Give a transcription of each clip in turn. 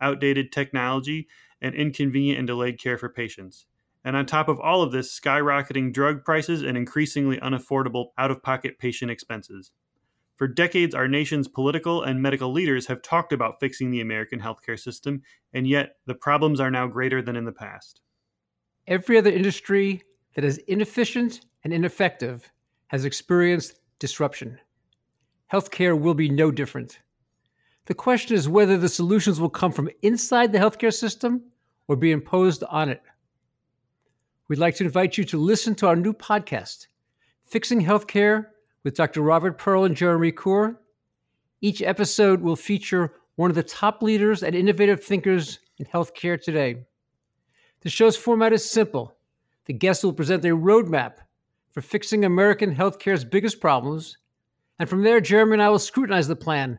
outdated technology, and inconvenient and delayed care for patients. And on top of all of this, skyrocketing drug prices and increasingly unaffordable out of pocket patient expenses. For decades, our nation's political and medical leaders have talked about fixing the American healthcare system, and yet the problems are now greater than in the past. Every other industry that is inefficient and ineffective has experienced disruption. Healthcare will be no different. The question is whether the solutions will come from inside the healthcare system or be imposed on it. We'd like to invite you to listen to our new podcast, Fixing Healthcare with Dr. Robert Pearl and Jeremy Corr. Each episode will feature one of the top leaders and innovative thinkers in healthcare today. The show's format is simple. The guests will present a roadmap for fixing American healthcare's biggest problems. And from there, Jeremy and I will scrutinize the plan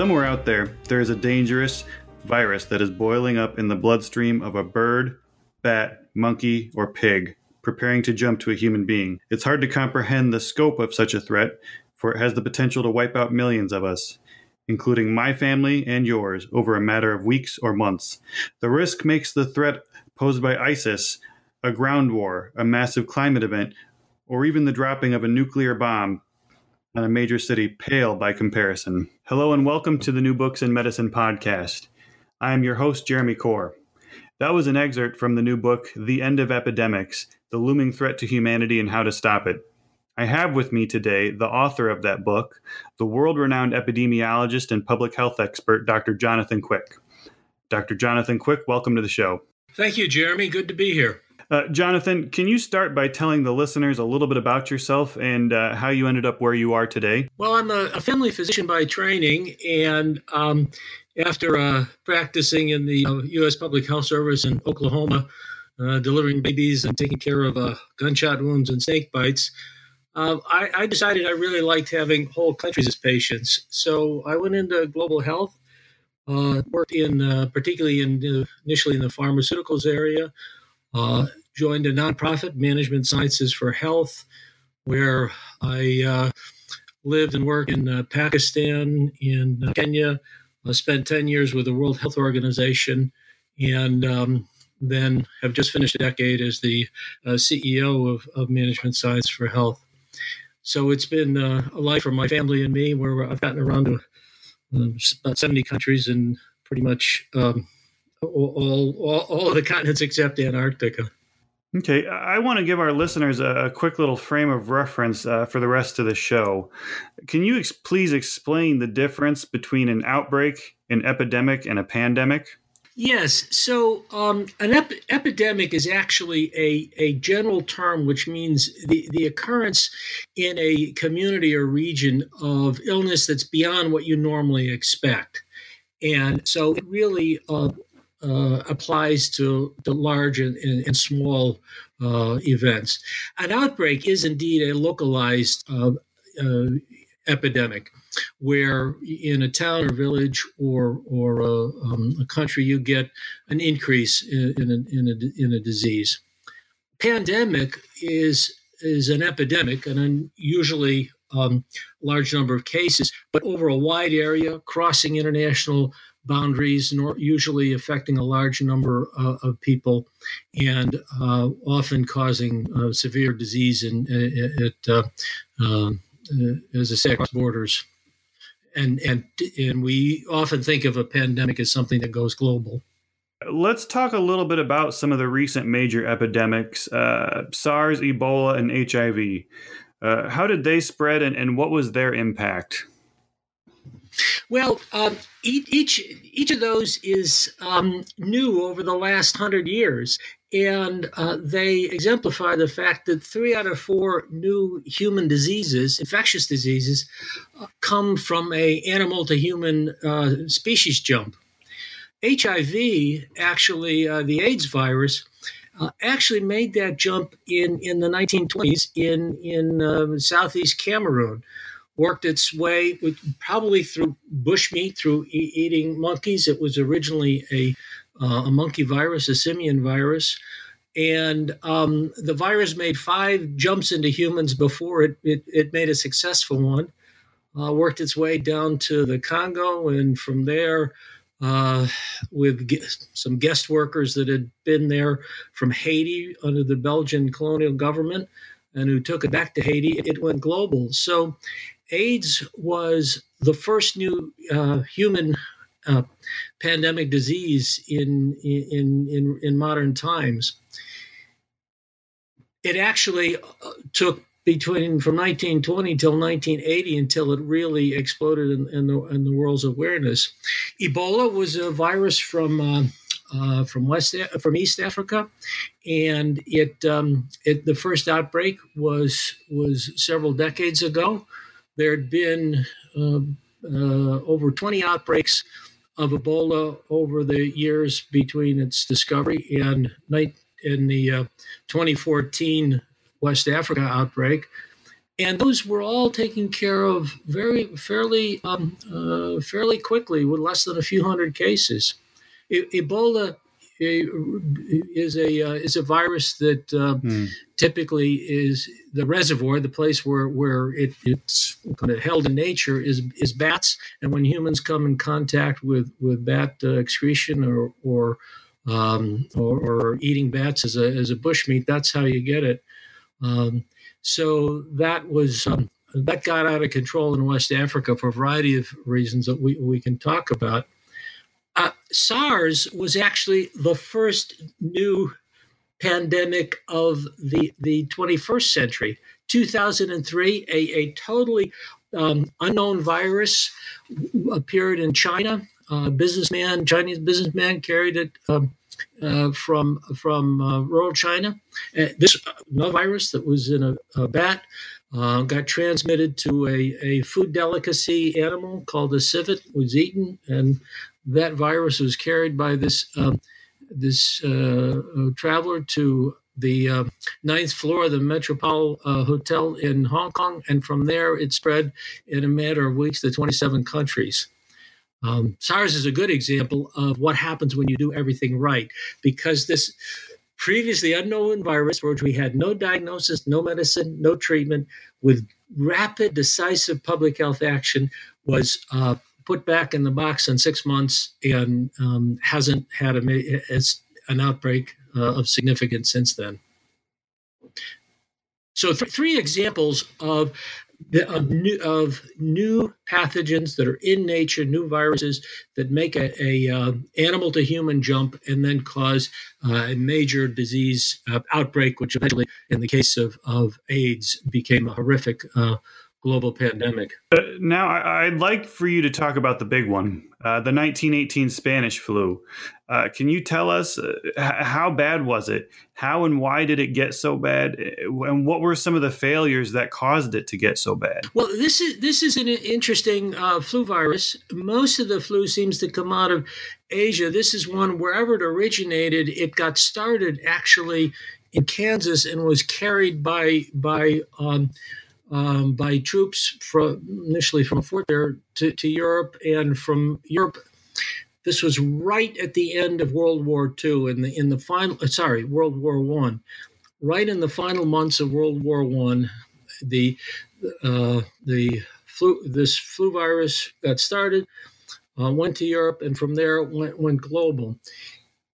Somewhere out there, there is a dangerous virus that is boiling up in the bloodstream of a bird, bat, monkey, or pig, preparing to jump to a human being. It's hard to comprehend the scope of such a threat, for it has the potential to wipe out millions of us including my family and yours, over a matter of weeks or months. The risk makes the threat posed by ISIS, a ground war, a massive climate event, or even the dropping of a nuclear bomb on a major city pale by comparison. Hello and welcome to the New Books in Medicine podcast. I am your host, Jeremy Corr. That was an excerpt from the new book, The End of Epidemics The Looming Threat to Humanity and How to Stop It I have with me today the author of that book, the world renowned epidemiologist and public health expert, Dr. Jonathan Quick. Dr. Jonathan Quick, welcome to the show. Thank you, Jeremy. Good to be here. Uh, Jonathan, can you start by telling the listeners a little bit about yourself and uh, how you ended up where you are today? Well, I'm a, a family physician by training, and um, after uh, practicing in the U.S. Uh, Public Health Service in Oklahoma, uh, delivering babies and taking care of uh, gunshot wounds and snake bites, um, I, I, decided I really liked having whole countries as patients. So I went into global health, uh, worked in uh, particularly in initially in the pharmaceuticals area, uh, joined a nonprofit, Management Sciences for Health, where I uh, lived and worked in uh, Pakistan, in uh, Kenya. I spent 10 years with the World Health Organization and um, then have just finished a decade as the CEO of, of Management Science for Health. So it's been uh, a life for my family and me where I've gotten around to uh, about 70 countries and pretty much um, all, all, all of the continents except Antarctica. Okay, I want to give our listeners a, quick little frame of reference uh, for the rest of the show. Can you ex- please explain the difference between an outbreak, an epidemic, and a pandemic? Yes. So um, an ep- epidemic is actually a, a general term which means the, the occurrence in a community or region of illness that's beyond what you normally expect. And so really uh, uh, applies to, to large and, and, and small uh, events. An outbreak is indeed a localized uh, uh, epidemic where in a town or village or or a, um, a country you get an increase in, in, a, in, a, in a disease. Pandemic is is an epidemic, an unusually um, large number of cases, but over a wide area, crossing international boundaries, nor usually affecting a large number uh, of people, and uh, often causing uh, severe disease in, uh, um, uh, as I say, across borders. And, and, and we often think of a pandemic as something that goes global. Let's talk a little bit about some of the recent major epidemics uh, SARS, Ebola, and HIV. Uh, how did they spread and, and what was their impact? Well, um, each each of those is um, new over the last hundred years, and uh, they exemplify the fact that three out of four new human diseases, infectious diseases, uh, come from a animal to human uh, species jump. HIV, actually, uh, the AIDS virus, uh, actually made that jump in, in the 1920s in in uh, southeast Cameroon worked its way with, probably through bushmeat, through e- eating monkeys. It was originally a, uh, a monkey virus, a simian virus. And um, the virus made five jumps into humans before it, it, it made a successful one. Uh, worked its way down to the Congo, and from there, uh, with some guest workers that had been there from Haiti under the Belgian colonial government and who took it back to Haiti, it went global. So AIDS was the first new uh, human uh, pandemic disease in, in, in, in modern times. It actually uh, took between from 1920 till 1980 until it really exploded in, in, the, in the world's awareness. Ebola was a virus from uh, uh, from West from East Africa, and it um, it the first outbreak was was several decades ago there had been uh, uh, over 20 outbreaks of Ebola over the years between its discovery and night in the uh, 2014 West Africa outbreak. And those were all taken care of very fairly um, uh, fairly quickly with less than a few hundred cases. E- Ebola is a uh, is a virus that uh, mm. typically is the reservoir, the place where where it, it's kind of held in nature is is bats, and when humans come in contact with with bat uh, excretion or or, um, or, or eating bats as a as a bushmeat, that's how you get it. Um, so that was. Um, that got out of control in West Africa for a variety of reasons that we, we can talk about. Uh, SARS was actually the first new pandemic of the, the 21st century. 2003, a, a totally um, unknown virus appeared in China. Uh, businessman, Chinese businessman, carried it um, uh, from from uh, rural China. Uh, this no virus that was in a, a bat uh, got transmitted to a, a food delicacy animal called a civet, was eaten, and that virus was carried by this um, this uh, uh, traveler to the uh, ninth floor of the Metropole uh, Hotel in Hong Kong, and from there it spread in a matter of weeks to 27 countries. Um, SARS is a good example of what happens when you do everything right, because this previously unknown virus, for which we had no diagnosis, no medicine, no treatment, with rapid, decisive public health action, was uh, put back in the box in six months and um, hasn't had a, an outbreak uh, of significance since then. So, th- three examples of the, of, new, of new pathogens that are in nature, new viruses that make a, a uh, animal to human jump and then cause uh, a major disease uh, outbreak, which eventually, in the case of, of AIDS, became a horrific uh, global pandemic. Uh, now, I, would like for you to talk about the big one, uh, the 1918 Spanish flu. Uh, can you tell us uh, how bad was it? How and why did it get so bad? Uh, and what were some of the failures that caused it to get so bad? Well, this is this is an interesting uh, flu virus. Most of the flu seems to come out of Asia. This is one wherever it originated. It got started actually in Kansas and was carried by by um, um, by troops from initially from fort there to, to Europe, and from Europe. This was right at the end of World War II, in the in the final uh, sorry World War One, right in the final months of World War One, the uh, the flu this flu virus got started, uh, went to Europe, and from there went went global.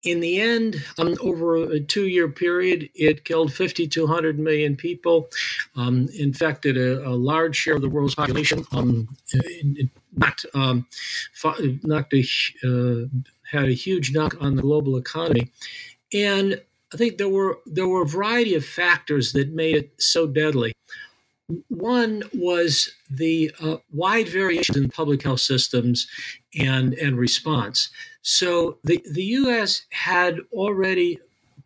In the end, um, over a two year period, it killed 5,200 million people, um, infected a, a, large share of the world's population, um, knocked, um, knocked a, uh, had a huge knock on the global economy. And I think there were there were a variety of factors that made it so deadly. One was the uh, wide variations in public health systems and, and response. So the, the U.S. had already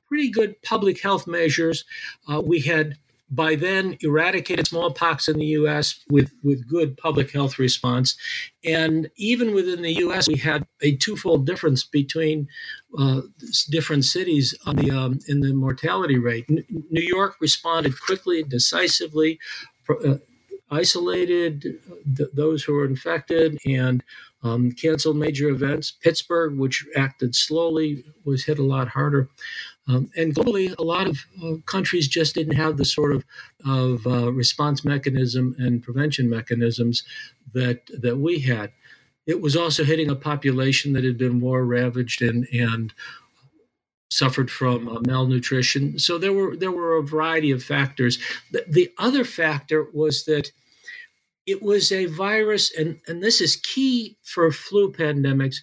pretty good public health measures. Uh, we had by then eradicated smallpox in the U.S. with, with good public health response. And even within the U.S., we had a twofold difference between uh, different cities on the um, in the mortality rate. N- New York responded quickly, decisivly, uh, isolated th- those who were infected and um, canceled major events. Pittsburgh, which acted slowly, was hit a lot harder. Um, and globally, a lot of uh, countries just didn't have the sort of, of uh, response mechanism and prevention mechanisms that that we had. It was also hitting a population that had been war ravaged and and suffered from uh, malnutrition. So there were there were a variety of factors. The, the, other factor was that it was a virus, and, and this is key for flu pandemics.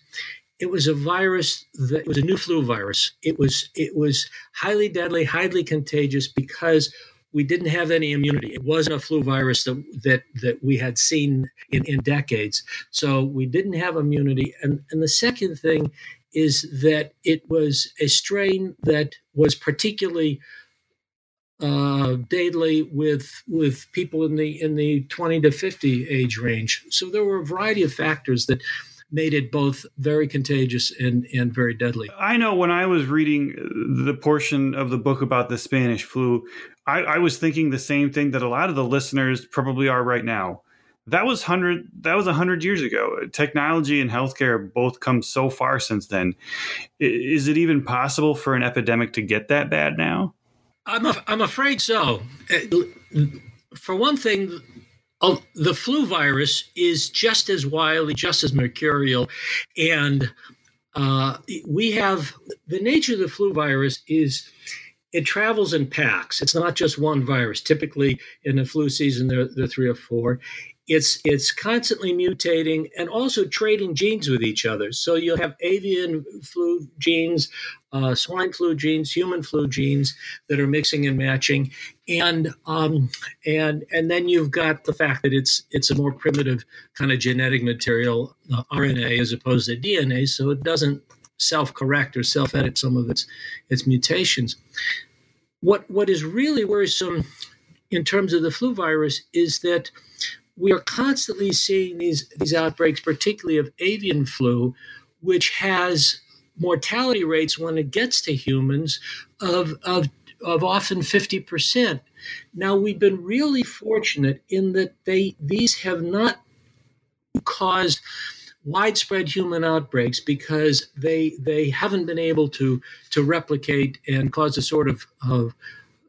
It was a virus that was a new flu virus. It was it was highly deadly, highly contagious because we didn't have any immunity. It wasn't a flu virus that that, that we had seen in, in decades. So we didn't have immunity. And, and the second thing is that it was a strain that was particularly uh, deadly with with people in the in the 20 to 50 age range. So there were a variety of factors that made it both very contagious and, and very deadly. I know when I was reading the portion of the book about the Spanish flu, I, I was thinking the same thing that a lot of the listeners probably are right now that was hundred that was hundred years ago. Technology and healthcare both come so far since then. Is it even possible for an epidemic to get that bad now? I'm a, I'm afraid so. Uh, for one thing, the flu virus is just as wily, just as mercurial, and uh, we have the nature of the flu virus is it travels in packs. It's not just one virus. Typically, in the flu season, there, there are three or four it's it's constantly mutating and also trading genes with each other. So you'll have avian flu genes, uh, swine flu genes, human flu genes that are mixing and matching, and um, and and then you've got the fact that it's it's a more primitive kind of genetic material, uh, RNA as opposed to DNA, so it doesn't self-correct or self-edit some of its its mutations. What what is really worrisome in terms of the flu virus is that we are constantly seeing these, these outbreaks, particularly of avian flu, which has mortality rates when it gets to humans of, of, of often 50%. Now, we've been really fortunate in that they these have not caused widespread human outbreaks because they they haven't been able to to replicate and cause a sort of, of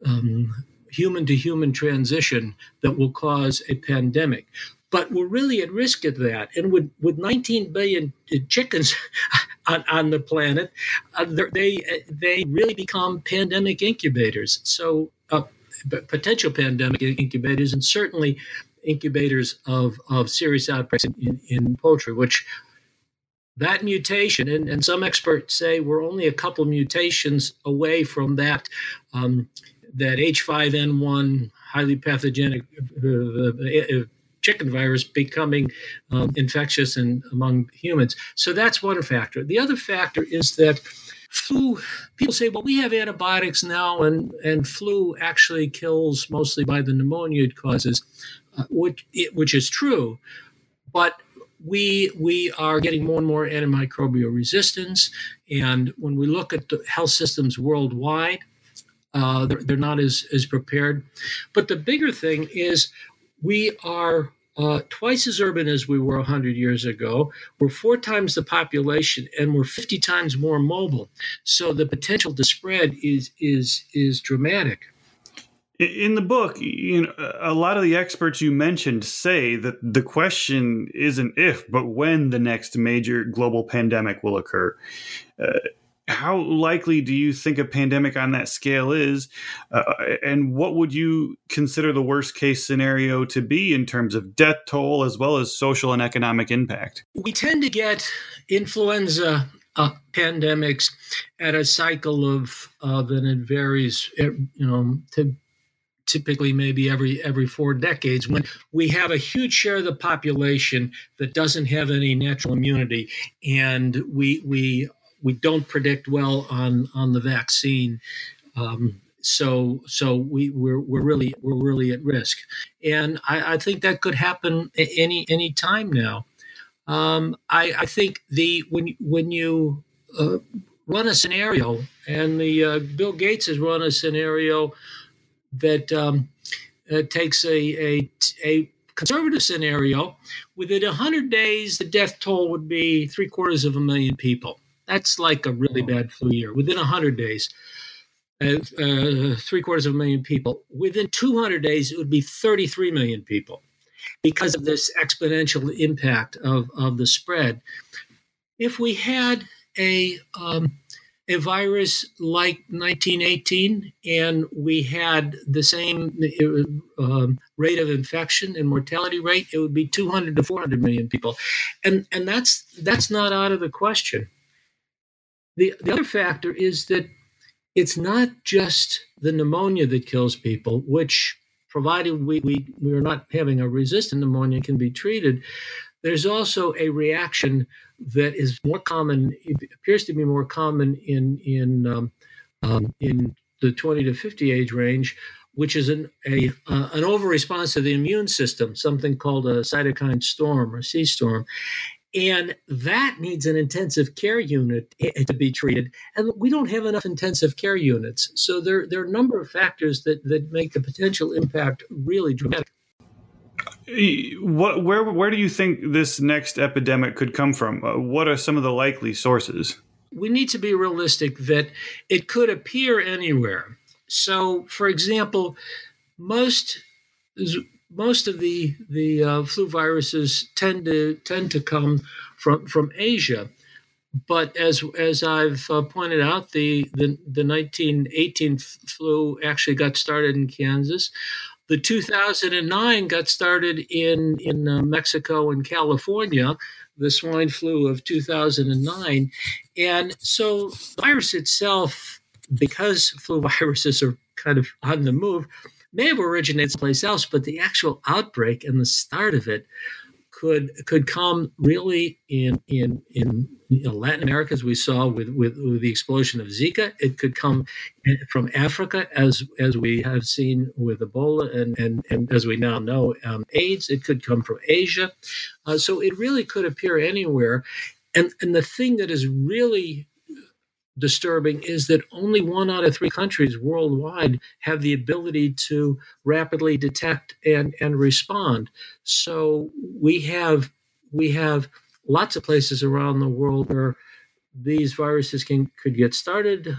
um, human to human transition that will cause a pandemic. But we're really at risk of that. And with, with 19 billion chickens on, on the planet, uh, they, they really become pandemic incubators. So, uh, potential pandemic incubators, and certainly incubators of, of serious outbreaks in, in, poultry, which that mutation, and, and some experts say we're only a couple mutations away from that um, that H5N1 highly pathogenic uh, uh, uh, chicken virus becoming um, infectious in, among humans. So that's one factor. The other factor is that flu, people say, well, we have antibiotics now, and, and flu actually kills mostly by the pneumonia it causes, uh, which, it, which is true. But we we are getting more and more antimicrobial resistance, and when we look at the health systems worldwide, uh, they're, they're, not as, as prepared. But the bigger thing is we are uh, twice as urban as we were 100 years ago. We're four times the population, and we're 50 times more mobile. So the potential to spread is is is dramatic. In the book, you know, a lot of the experts you mentioned say that the question isn't if, but when the next major global pandemic will occur. Uh, how likely do you think a pandemic on that scale is? Uh, and what would you consider the worst case scenario to be in terms of death toll as well as social and economic impact? We tend to get influenza uh, pandemics at a cycle of, of and it varies, you know, to typically maybe every every four decades when we have a huge share of the population that doesn't have any natural immunity and we we we don't predict well on on the vaccine. Um, so so we we're, we're really we're really at risk, and I, I think that could happen any any time now. Um, I, I think the when when you uh, run a scenario, and the uh, Bill Gates has run a scenario that um, uh, takes a, a a conservative scenario. Within 100 days, the death toll would be three quarters of a million people. That's like a really bad flu year. Within 100 days, uh, uh, three quarters of a million people. Within 200 days, it would be 33 million people because of this exponential impact of, of the spread. If we had a um, a virus like 1918 and we had the same um, rate of infection and mortality rate, it would be 200 to 400 million people, and and that's that's not out of the question. The, the other factor is that it's not just the pneumonia that kills people, which, provided we, we, we are not having a resistant pneumonia, can be treated. There's also a reaction that is more common, appears to be more common in, in, um, um, in the 20 to 50 age range, which is an, a, uh, an over response to the immune system, something called a cytokine storm or C storm and that needs an intensive care unit to be treated and we don't have enough intensive care units so there, there are a number of factors that, that make the potential impact really dramatic what, where, where do you think this next epidemic could come from? Uh, what are some of the likely sources? We need to be realistic that it could appear anywhere. So, for example, most most of the the uh, flu viruses tend to tend to come from from Asia. But as as I've uh, pointed out, the, the the 1918 flu actually got started in Kansas. The 2009 got started in in uh, Mexico and California. The swine flu of 2009, and so virus itself, because flu viruses are kind of on the move, may have originated someplace else, but the actual outbreak and the start of it could could come really in in in you know, Latin America, as we saw with, with, with the explosion of Zika. It could come from Africa, as as we have seen with Ebola, and and, and as we now know, um, AIDS. It could come from Asia, uh, so it really could appear anywhere. And and the thing that is really disturbing is that only one out of three countries worldwide have the ability to rapidly detect and, and respond. So we have we have lots of places around the world where these viruses can could get started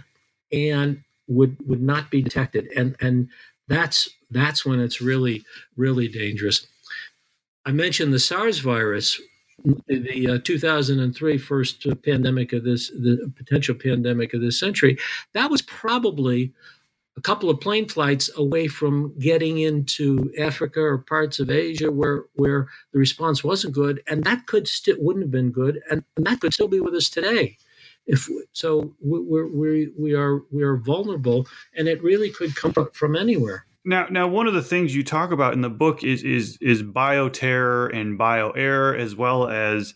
and would would not be detected. And and that's that's when it's really, really dangerous. I mentioned the SARS virus, the uh, 2003 first pandemic of this, the potential pandemic of this century, that was probably a couple of plane flights away from getting into Africa or parts of Asia where where the response wasn't good, and that could still wouldn't have been good, and, and that could still be with us today. If so, we're, we we are we are vulnerable, and it really could come from anywhere. Now, now, one of the things you talk about in the book is is is bioterror and bioerror, as well as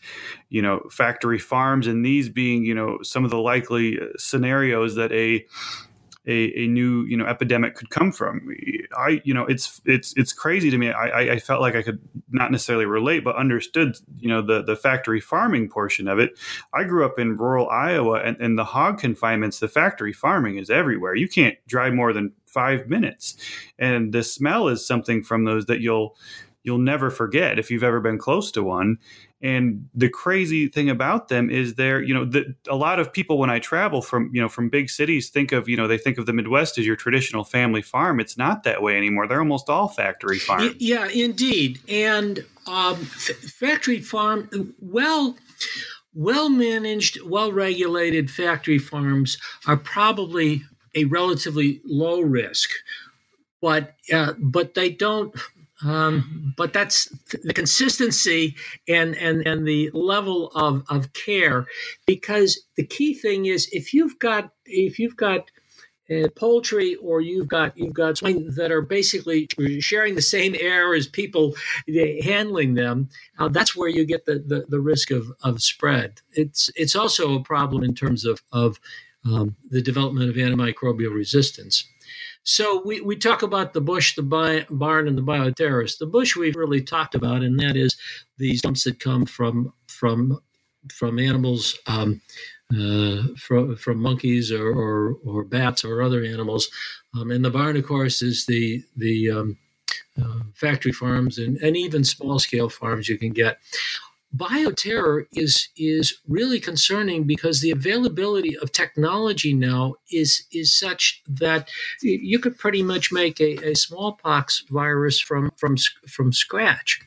you know factory farms, and these being you know some of the likely uh, scenarios that a a, a new you know epidemic could come from. I you know it's it's it's crazy to me. I, I felt like I could not necessarily relate, but understood you know the the factory farming portion of it. I grew up in rural Iowa, and, and the hog confinements, the factory farming is everywhere. You can't drive more than five minutes, and the smell is something from those that you'll you'll never forget if you've ever been close to one. And the crazy thing about them is they're, you know, the, a lot of people when I travel from, you know, from big cities think of, you know, they think of the Midwest as your traditional family farm. It's not that way anymore. They're almost all factory farms. Yeah, indeed. And um, f- factory farm, well, well managed, well regulated factory farms are probably a relatively low risk, but uh, but they don't. Um, but that's the consistency and and and the level of of care, because the key thing is if you've got if you've got uh, poultry or you've got you've got swine that are basically sharing the same air as people handling them uh, that's where you get the, the, the, risk of, of spread. It's it's also a problem in terms of of um, the development of antimicrobial resistance so we, we talk about the bush, the bi- barn, and the bioterrorist. The bush we've really talked about, and that is these dumps that come from from from animals um, uh, from, from monkeys or, or, or, bats or other animals. Um, and the barn, of course, is the, the um, uh, factory farms and, and even small scale farms you can get. Bioterror is is really concerning because the availability of technology now is is such that you could pretty much make a, a smallpox virus from from from scratch,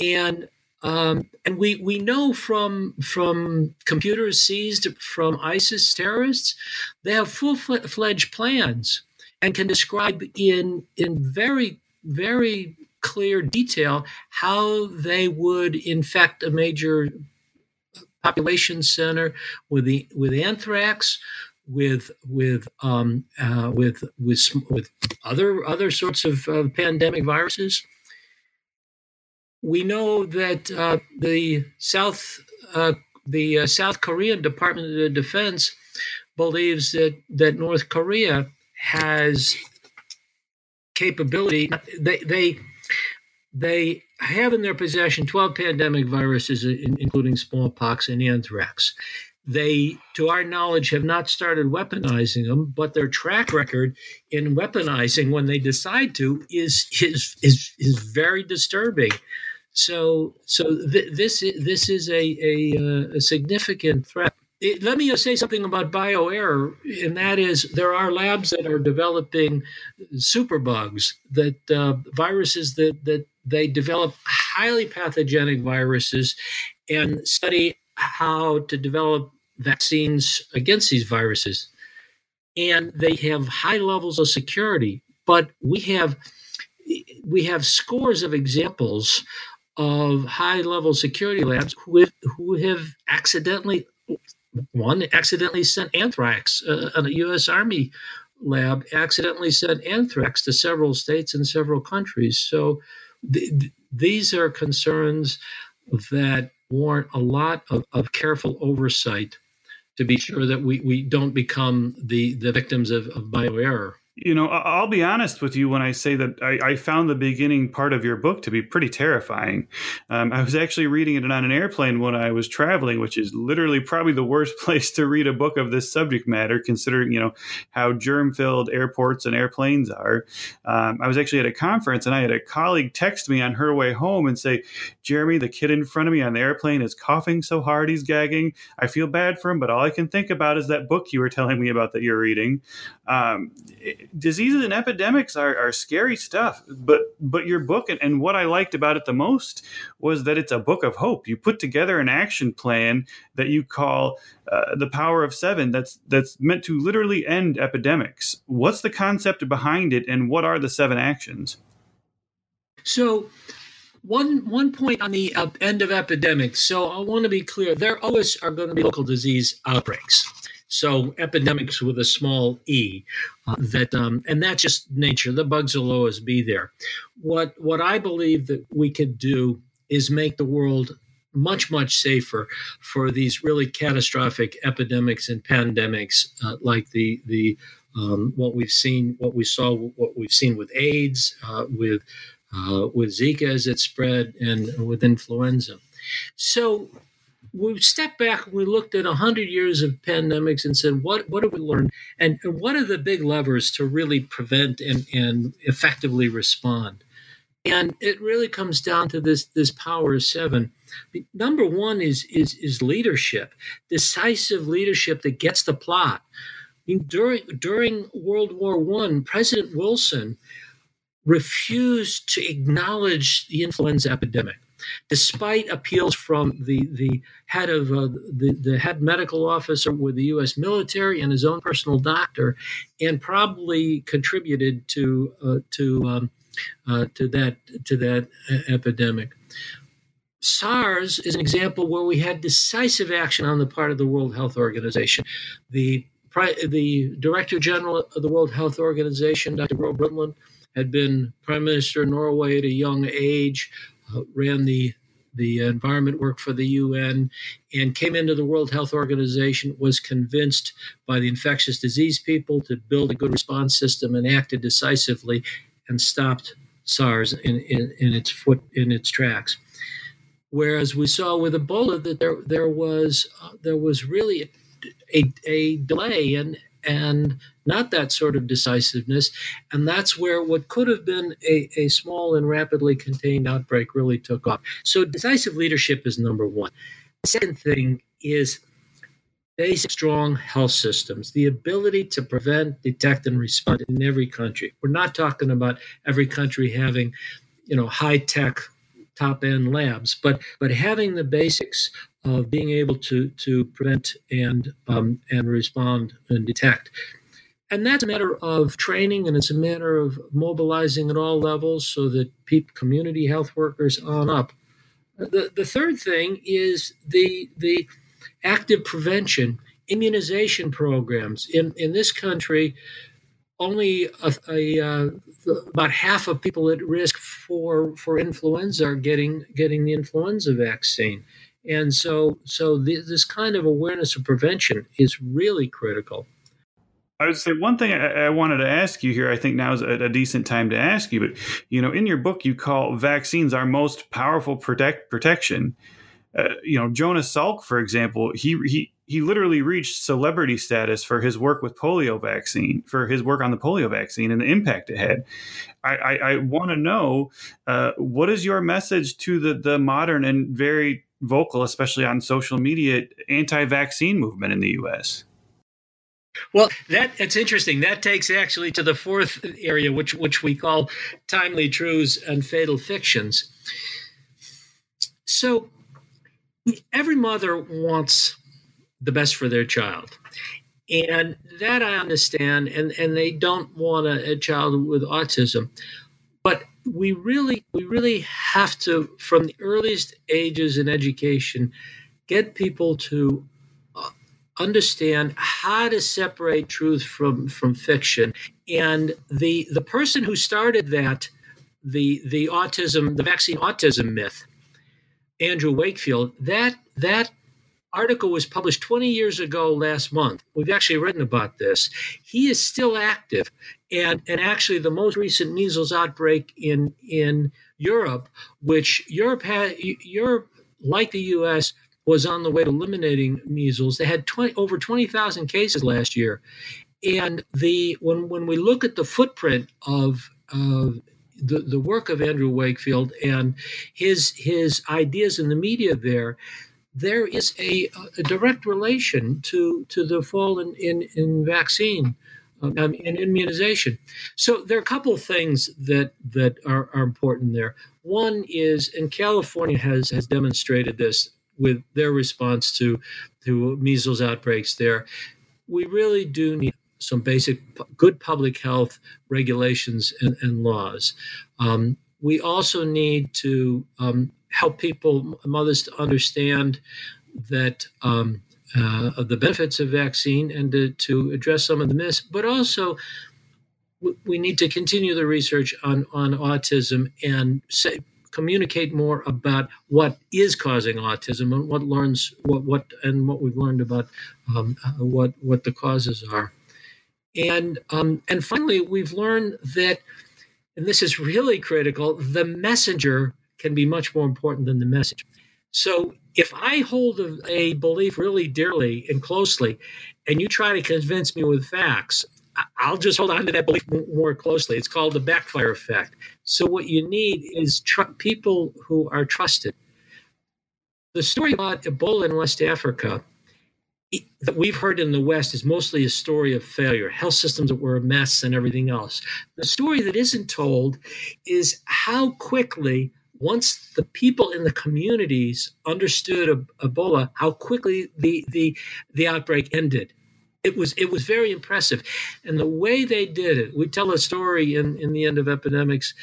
and um, and we, we know from from computers seized from ISIS terrorists, they have full fledged plans and can describe in in very very clear detail how they would infect a major population center with the with anthrax, with with um, uh, with with with other other sorts of uh, pandemic viruses we know that uh, the South uh, the uh, South Korean Department of Defense believes that that North Korea has capability. They they they have in their possession 12 pandemic viruses, including smallpox and anthrax. They, to our knowledge, have not started weaponizing them, but their track record in weaponizing when they decide to is is is, is very disturbing. So, so th- this is, this is a, a, uh, a significant threat. It, let me say something about bioerror, and that is there are labs that are developing superbugs, that uh, viruses that that they develop highly pathogenic viruses, and study how to develop vaccines against these viruses, and they have high levels of security. But we have we have scores of examples of high level security labs who have, who have accidentally one accidentally sent anthrax uh, a U.S. Army lab accidentally sent anthrax to several states and several countries. So th- th- these are concerns that warrant a lot of, of careful oversight to be sure that we, we don't become the, the victims of, of bioerror. You know, I'll be honest with you when I say that I, I found the beginning part of your book to be pretty terrifying. Um, I was actually reading it on an airplane when I was traveling, which is literally probably the worst place to read a book of this subject matter, considering you know how germ-filled airports and airplanes are. Um, I was actually at a conference, and I had a colleague text me on her way home and say, "Jeremy, the kid in front of me on the airplane is coughing so hard he's gagging. I feel bad for him, but all I can think about is that book you were telling me about that you're reading." Um, diseases and epidemics are, are scary stuff but but your book and, and what i liked about it the most was that it's a book of hope. You put together an action plan that you call uh, the power of seven that's that's meant to literally end epidemics. What's the concept behind it and what are the seven actions? So one one point on the uh, end of epidemics. So i want to be clear there always are going to be local disease outbreaks so epidemics with a small e, uh, that um, and that's just nature. The bugs will always be there. What what I believe that we could do is make the world much much safer for these really catastrophic epidemics and pandemics uh, like the the um, what we've seen what we saw what we've seen with AIDS uh, with uh, with Zika as it spread and with influenza. So we stepped back and we looked at 100 years of pandemics and said, what, what have we learned? And, and what are the big levers to really prevent and, and effectively respond? And it really comes down to this, this power of seven. Number one is, is, is leadership, decisive leadership that gets the plot. During, during World War I, President Wilson refused to acknowledge the influenza epidemic despite appeals from the the head of uh, the the head medical officer with the U.S. military and his own personal doctor, and probably contributed to uh, to um, uh, to that to that epidemic. SARS is an example where we had decisive action on the part of the World Health Organization. The the Director General of the World Health Organization, Dr. Gro Brundtland, had been Prime Minister of Norway at a young age, ran the the environment work for the UN, and came into the World Health Organization, was convinced by the infectious disease people to build a good response system and acted decisively and stopped SARS in, in, in its foot in its tracks. Whereas we saw with Ebola that there there was uh, there was really a, a delay and and not that sort of decisiveness. And that's where what could have been a, a small and rapidly contained outbreak really took off. So decisive leadership is number one. The second thing is basic strong health systems, the ability to prevent, detect, and respond in every country. We're not talking about every country having, you know, high tech top end labs, but but having the basics of being able to to prevent and um, and respond and detect. And that's a matter of training, and it's a matter of mobilizing at all levels so that people, community health workers on up. The, the third thing is the the active prevention immunization programs. In in this country only a, a uh, about half of people at risk for for influenza are getting getting the influenza vaccine. And so so th- this kind of awareness of prevention is really critical I would say one thing I, I, wanted to ask you here. I think now is a, a, decent time to ask you, but you know, in your book, you call vaccines our most powerful protect protection. Uh, you know, Jonas Salk, for example, he he he literally reached celebrity status for his work with polio vaccine, for his work on the polio vaccine and the impact it had. I, I, I want to know uh, what is your message to the the modern and very vocal, especially on social media, anti-vaccine movement in the U.S. Well, that it's interesting. That takes actually to the fourth area, which which we call timely truths and fatal fictions. So, every mother wants the best for their child, and that I understand. And and they don't want a, a child with autism, but we really we really have to, from the earliest ages in education, get people to understand how to separate truth from from fiction. And the the person who started that the the autism the vaccine autism myth andrew wakefield that that article was published 20 years ago last month. We've actually written about this. He is still active. And and actually the most recent measles outbreak in in europe which europe had europe like the us was on the way to eliminating measles. They had 20, over 20,000 cases last year. And the when when we look at the footprint of uh, the, the work of Andrew Wakefield and his his ideas in the media there, there is a, a direct relation to to the fall in in, in vaccine um, and immunization. So there are a couple of things that that are, are important there. One is, and California has has demonstrated this with their response to to measles outbreaks there. We really do need some basic good public health regulations and, and laws. Um, we also need to um, help people, mothers, to understand that um, uh, the benefits of vaccine and to, to address some of the myths, but also we need to continue the research on on autism and say, communicate more about what is causing autism and what learns what what and what we've learned about um, what what the causes are, and um, and finally we've learned that, and this is really critical, the messenger can be much more important than the message. So if I hold a, a belief really dearly and closely, and you try to convince me with facts, I'll just hold on to that belief more closely. It's called the backfire effect. So, what you need is tr- people who are trusted. The story about Ebola in West Africa that we've heard in the West is mostly a story of failure, health systems that were a mess and everything else. The story that isn't told is how quickly once the people in the communities understood Ebola, how quickly the the the outbreak ended. It was it was very impressive, and the way they did it. We tell a story in in the end of epidemics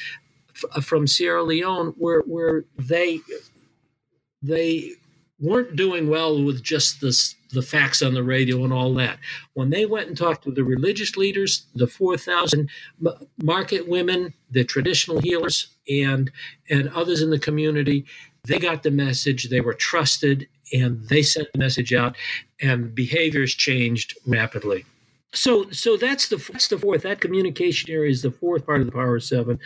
f- uh, from Sierra Leone where where they they weren't doing well with just this, the facts on the radio and all that. When they went and talked with the religious leaders, the 4,000 market women, the traditional healers, and, and others in the community, they got the message. They were trusted and they sent the message out, and behaviors changed rapidly. So, so that's the that's the fourth. That communication area is the fourth part of the Power Seven.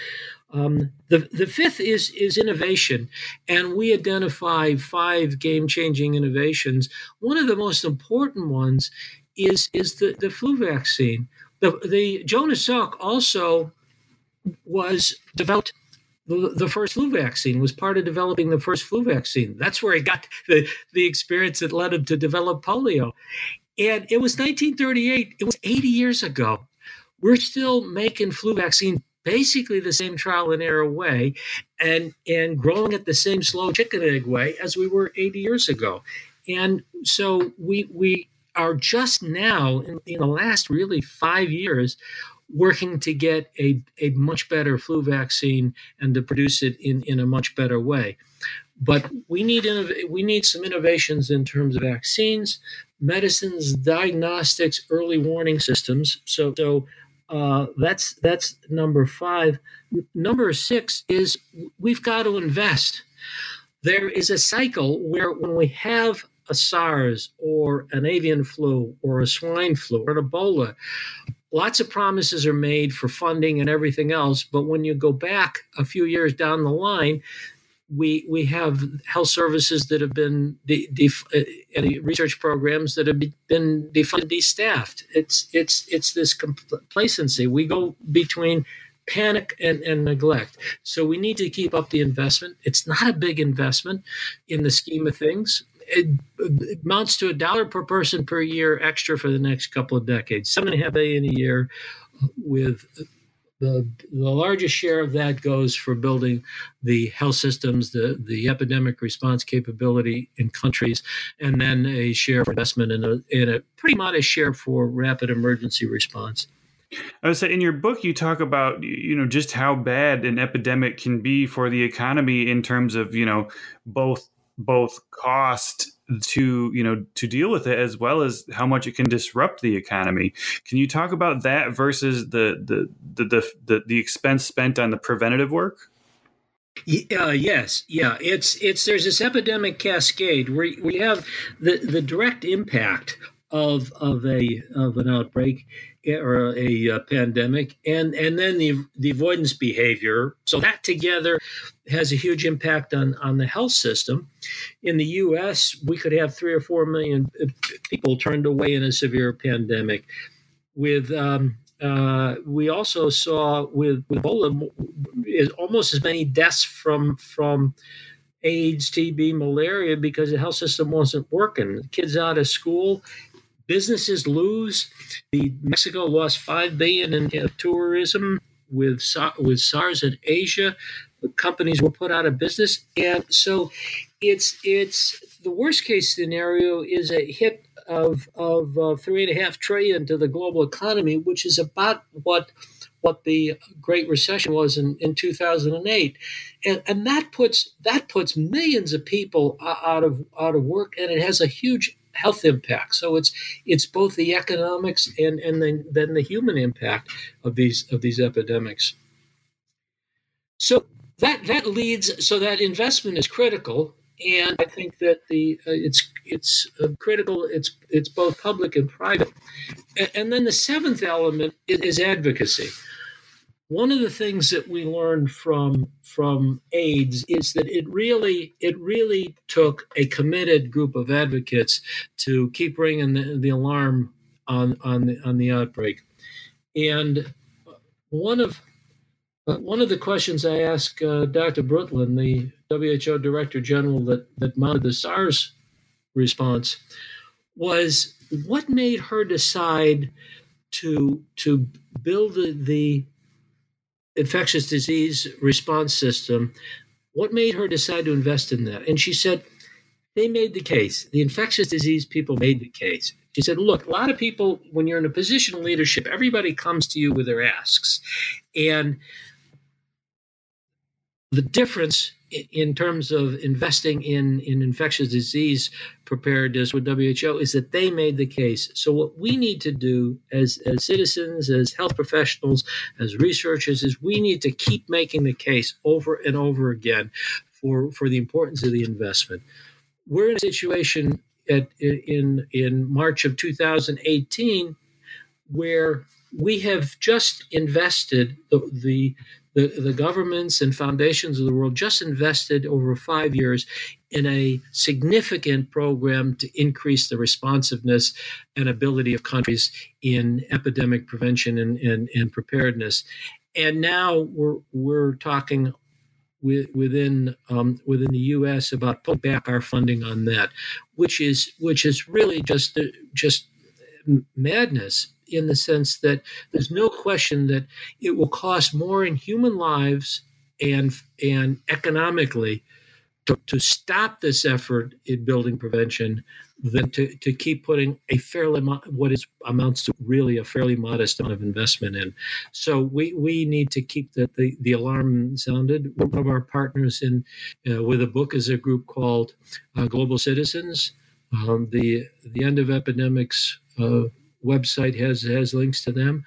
Um, the, the fifth is, is innovation, and we identify five game changing innovations. One of the most important ones is, is the, the flu vaccine. The, the Jonas Salk also was developed the, first flu vaccine was part of developing the first flu vaccine. That's where he got the, the experience that led him to develop polio. And it was 1938, it was 80 years ago. We're still making flu vaccine basically the same trial and error way and and growing it the same slow chicken egg way as we were 80 years ago and so we we are just now in, in the last really five years working to get a, a much better flu vaccine and to produce it in, in a much better way but we need we need some innovations in terms of vaccines medicines diagnostics early warning systems so so uh, that's that's number five. Number six is we've got to invest. There is a cycle where when we have a SARS or an avian flu or a swine flu or an Ebola, lots of promises are made for funding and everything else. But when you go back a few years down the line, we we have health services that have been de, de, uh, research programs that have been defunded, destaffed. It's it's it's this complacency. We go between panic and, and neglect. So we need to keep up the investment. It's not a big investment in the scheme of things. It, amounts to a dollar per person per year extra for the next couple of decades. Seven and a half billion a year with the, the largest share of that goes for building the health systems, the, the epidemic response capability in countries, and then a share investment in a, in a pretty modest share for rapid emergency response. I would say in your book you talk about you know just how bad an epidemic can be for the economy in terms of you know both both cost to you know to deal with it as well as how much it can disrupt the economy. Can you talk about that versus the the the the, the, the expense spent on the preventative work? Uh, yes, yeah. It's it's there's this epidemic cascade where we have the the direct impact of of a of an outbreak or a, a, pandemic, and and then the the avoidance behavior. So that together has a huge impact on on the health system. In the U.S., we could have three or four million people turned away in a severe pandemic. With um, uh, we also saw with, with Ebola almost as many deaths from from AIDS, TB, malaria because the health system wasn't working. Kids out of school, businesses lose. The Mexico lost five billion in, tourism with with SARS in Asia. Companies were put out of business, and so it's it's the worst case scenario is a hit of of uh, three and a half trillion to the global economy, which is about what what the Great Recession was in, in 2008, and, and that puts that puts millions of people out of out of work, and it has a huge health impact. So it's it's both the economics and and then then the human impact of these of these epidemics. So that that leads so that investment is critical, and I think that the uh, it's it's uh, critical. It's it's both public and private, and, and then the seventh element is, is advocacy one of the things that we learned from from AIDS is that it really it really took a committed group of advocates to keep ringing the, the alarm on on the on the outbreak. And one of one of the questions I asked uh, Dr. Brundtland, the WHO Director General that that mounted the SARS response, was what made her decide to to build the infectious disease response system, what made her decide to invest in that? And she said, they made the case. The infectious disease people made the case. She said, look, a lot of people, when you're in a position of leadership, everybody comes to you with their asks. And the difference in terms of investing in, in infectious disease preparedness with WHO is that they made the case. So what we need to do as, as citizens, as health professionals, as researchers, is we need to keep making the case over and over again for, for the importance of the investment. We're in a situation at, in in March of 2018 where we have just invested the, the the, the governments and foundations of the world just invested over five years in a significant program to increase the responsiveness and ability of countries in epidemic prevention and, and, and preparedness. And now we're, we're talking within um, within the U.S. about pulling back our funding on that, which is which is really just just madness in the sense that there's no question that it will cost more in human lives and and economically to, to stop this effort in building prevention than to, to keep putting a fairly what is amounts to really a fairly modest amount of investment in. So we, we need to keep the, the, the alarm sounded. One of our partners in uh, with a book is a group called uh, Global Citizens. Um, the the end of epidemics uh, website has has links to them.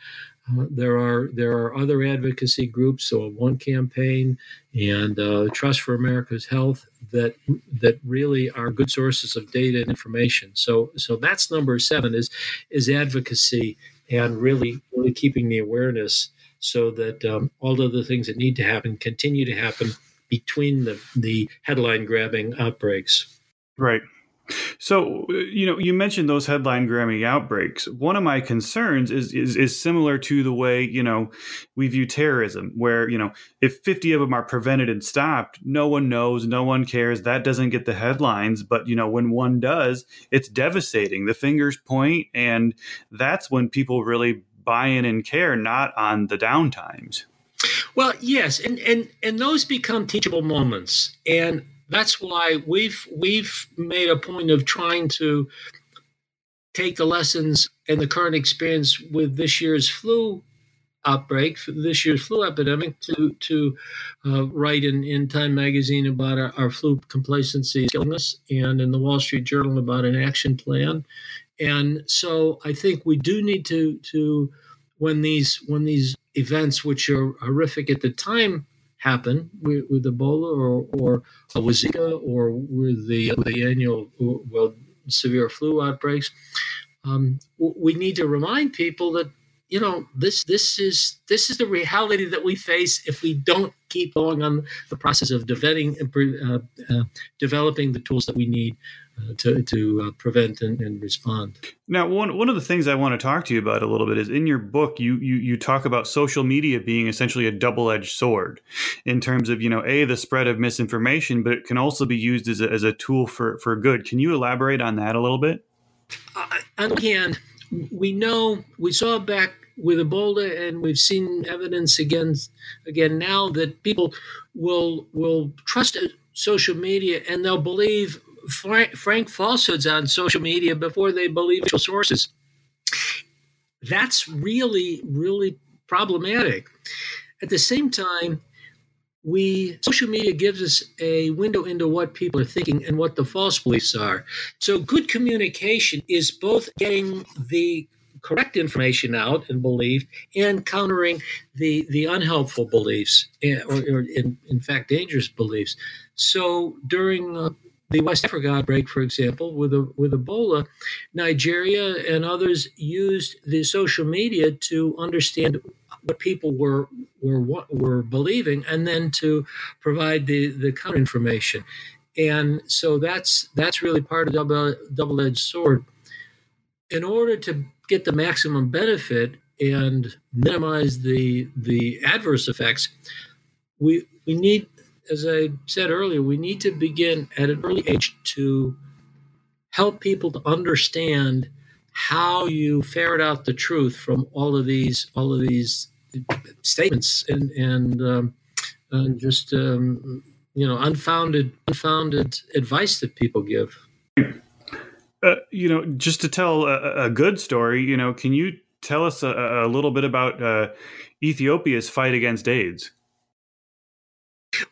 Uh, there are there are other advocacy groups, so One Campaign and uh, Trust for America's Health that that really are good sources of data and information. So so that's number seven is is advocacy and really really keeping the awareness so that um, all of the things that need to happen continue to happen between the the headline grabbing outbreaks. Right. So, uh, you know, you mentioned those headline Grammy outbreaks. One of my concerns is, is is similar to the way you know we view terrorism, where you know if fifty of them are prevented and stopped, no one knows, no one cares. That doesn't get the headlines, but you know when one does, it's devastating. The fingers point, and that's when people really buy in and care, not on the downtimes. Well, yes, and and and those become teachable moments, and that's why we've we've made a point of trying to take the lessons and the current experience with this year's flu outbreak, this year's flu epidemic, to to uh, write in, in Time magazine about our, our flu complacency illness, and in the Wall Street Journal about an action plan. And so I think we do need to to when these when these events, which are horrific at the time, happen with, with Ebola or, or with Zika or with the, with the annual well, severe flu outbreaks. Um, we need to remind people that you know this this is this is the reality that we face if we don't keep going on the process of developing uh, uh, developing the tools that we need to, to uh, prevent and, and, respond. Now, one, one of the things I want to talk to you about a little bit is in your book, you, you, you talk about social media being essentially a double edged sword in terms of, you know, A, the spread of misinformation, but it can also be used as a, as a tool for, for good. Can you elaborate on that a little bit? Uh, on the hand, we know, we saw back with Ebola, and we've seen evidence again, again now that people will will trust social media and they'll believe frank, frank falsehoods on social media before they believe official sources. That's really, really problematic. At the same time, we social media gives us a window into what people are thinking and what the false beliefs are. So good communication is both getting the correct information out and believed and countering the the unhelpful beliefs eh, or, or in, in fact dangerous beliefs. So during uh, the West Africa outbreak, for example, with a, with Ebola, Nigeria and others used the social media to understand what people were were were believing, and then to provide the the counter information. And so that's that's really part of double double edged sword. In order to get the maximum benefit and minimize the the adverse effects, we we need as I said earlier, we need to begin at an early age to help people to understand how you ferret out the truth from all of these all of these statements and and, um, and just um, you know unfounded unfounded advice that people give. Uh, you know, just to tell a, a, good story, you know, can you tell us a, a little bit about uh, Ethiopia's fight against AIDS?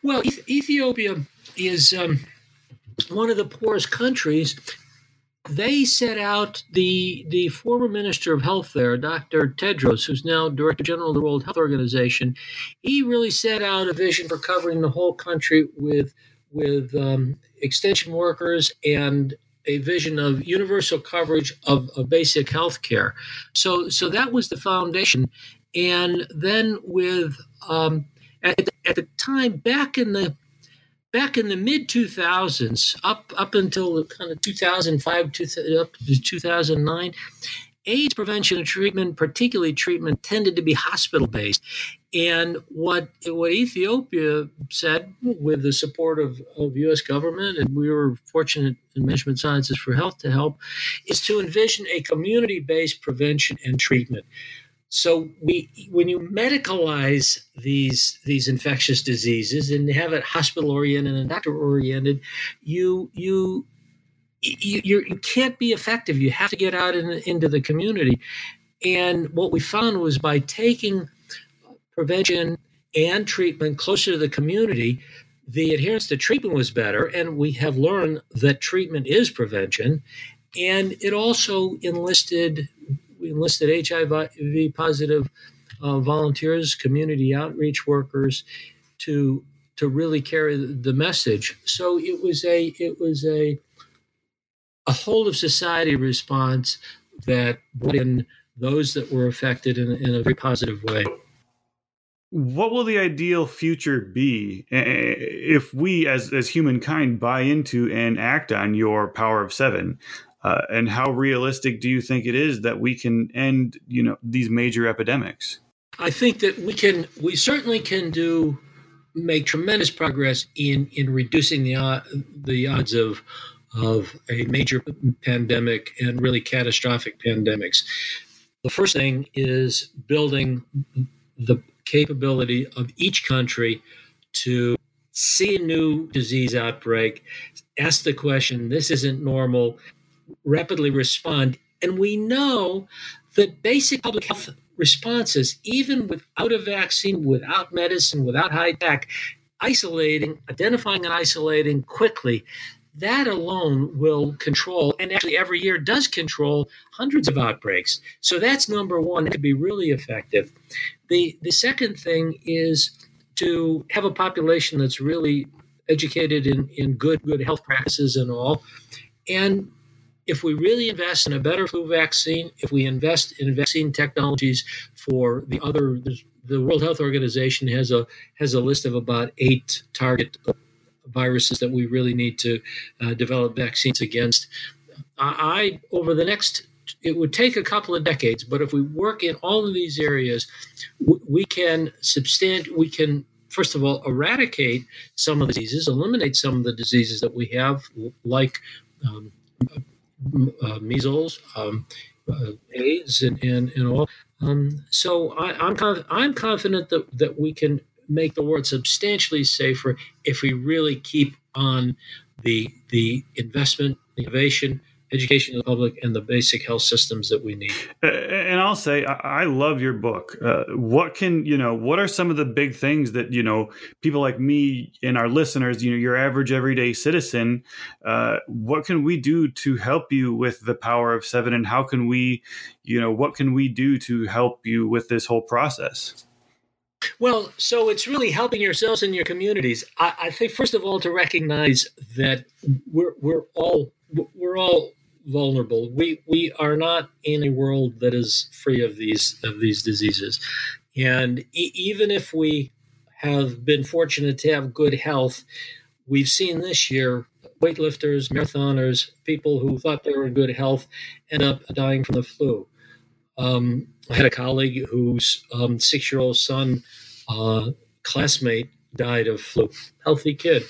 Well, Ethiopia is um, one of the poorest countries. They set out the the former minister of health there, Dr. Tedros, who's now director general of the World Health Organization. He really set out a vision for covering the whole country with with um, extension workers and a vision of universal coverage of, of basic health care. So, so that was the foundation. And then with um, at, the, at the time back in the back in the mid 2000s up up until kind of 2005 up to 2009 AIDS prevention and treatment, particularly treatment, tended to be hospital based. And what what Ethiopia said, with the support of, of U.S. government, and we were fortunate in Management Sciences for Health to help, is to envision a community based prevention and treatment. So we, when you medicalize these these infectious diseases and have it hospital oriented and doctor oriented, you you you, you, you can't be effective. You have to get out in, into the community. And what we found was by taking prevention and treatment closer to the community, the adherence to treatment was better. And we have learned that treatment is prevention. And it also enlisted we enlisted HIV positive uh, volunteers, community outreach workers, to to really carry the message. So it was a it was a a whole of society response that brought in those that were affected in, in a very positive way. What will the ideal future be if we, as as humankind, buy into and act on your power of seven? Uh, and how realistic do you think it is that we can end, you know, these major epidemics? I think that we can. We certainly can do make tremendous progress in in reducing the uh, the odds of of a major pandemic and really catastrophic pandemics. The first thing is building the capability of each country to see a new disease outbreak, ask the question, this isn't normal, rapidly respond. And we know that basic public health responses, even without a vaccine, without medicine, without high tech, isolating, identifying and isolating quickly, that alone will control, and actually every year does control hundreds of outbreaks. So that's number one. Could be really effective. The the second thing is to have a population that's really educated in, in good good health practices and all. And if we really invest in a better flu vaccine, if we invest in vaccine technologies for the other the World Health Organization has a has a list of about eight target viruses that we really need to uh, develop vaccines against. I, over the next, it would take a couple of decades, but if we work in all of these areas, we can substant, we can first of all eradicate some of the diseases, eliminate some of the diseases that we have, like um, uh, measles, um, uh, AIDS, and, and, and all. Um, so I, am conf- I'm confident that, that we can make the world substantially safer if we really keep on the the investment, innovation, education of the public, and the basic health systems that we need. And I'll say, I love your book. Uh, what can you know? What are some of the big things that you know people like me and our listeners, you know, your average everyday citizen, uh, what can we do to help you with the power of seven, and how can we, you know, what can we do to help you with this whole process? Well, so it's really helping yourselves and your communities. I, I, think first of all to recognize that we're we're all we're all vulnerable. We we are not in a world that is free of these of these diseases, and e- even if we have been fortunate to have good health, we've seen this year weightlifters, marathoners, people who thought they were in good health end up dying from the flu. Um, I had a colleague whose um, six year old son, uh, classmate, died of flu. Healthy kid.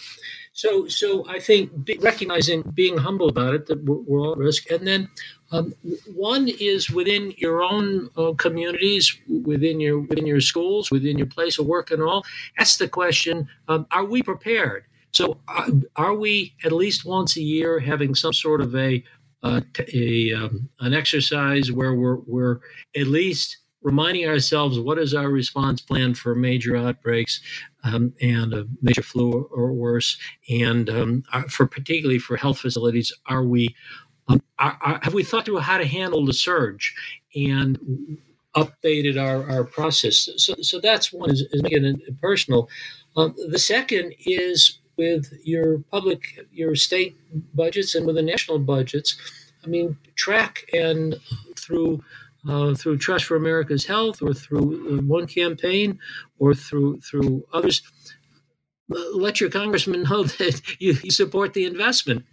So, so I think be, recognizing, being humble about it, that we're, we're all at risk, and then um, one is within your own uh, communities, within your within your schools, within your place of work, and all. Ask the question: um, Are we prepared? So, uh, are we at least once a year having some sort of a, uh, a um, an exercise where we're we're at least reminding ourselves what is our response plan for major outbreaks um, and a major flu or worse, and um, for particularly for health facilities, are we um, are, are, have we thought through how to handle the surge and updated our, our process? So, so that's one is, is making it personal. Um, the second is with your public, your state budgets and with the national budgets. I mean, track and through uh, through Trust for America's Health or through uh, one campaign or through through others. Let your congressman know that you, you support the investment.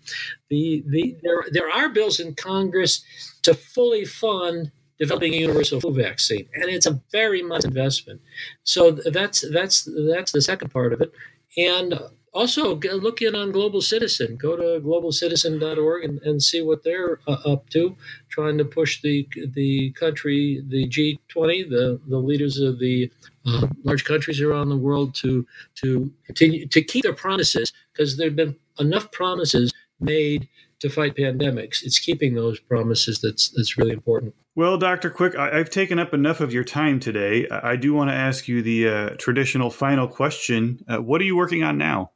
The, the, there, there are bills in Congress to fully fund developing a universal flu vaccine, and it's a very much investment. So that's that's that's the second part of it, and also look in on Global Citizen. Go to globalcitizen.org and, and see what they're uh, up to, trying to push the the country, the G20, the the leaders of the uh, large countries around the world to to continue to keep their promises because there've been enough promises made to fight pandemics. It's keeping those promises that's that's really important. Well, Dr. Quick, I, have taken up enough of your time today. I do want to ask you the uh, traditional final question. Uh, what are you working on now?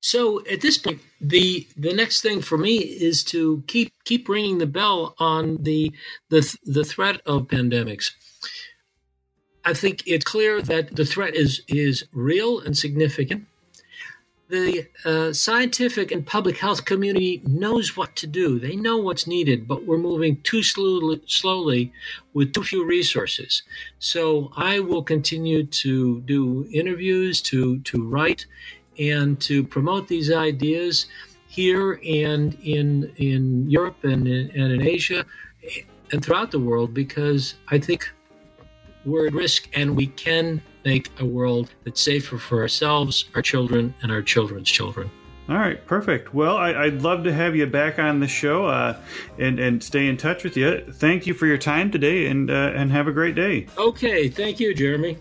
So at this point, the the next thing for me is to keep keep ringing the bell on the the the threat of pandemics. I think it's clear that the threat is is real and significant. The uh, scientific and public health community knows what to do. They know what's needed, but we're moving too slowly, slowly with too few resources. So I will continue to do interviews, to to write, and to promote these ideas here and in in Europe and in, and in Asia and throughout the world because I think we're at risk and we can make a world that's safer for ourselves, our children, and our children's children. All right, perfect. Well, I, would love to have you back on the show uh, and and stay in touch with you. Thank you for your time today, and uh, and have a great day. Okay, thank you, Jeremy.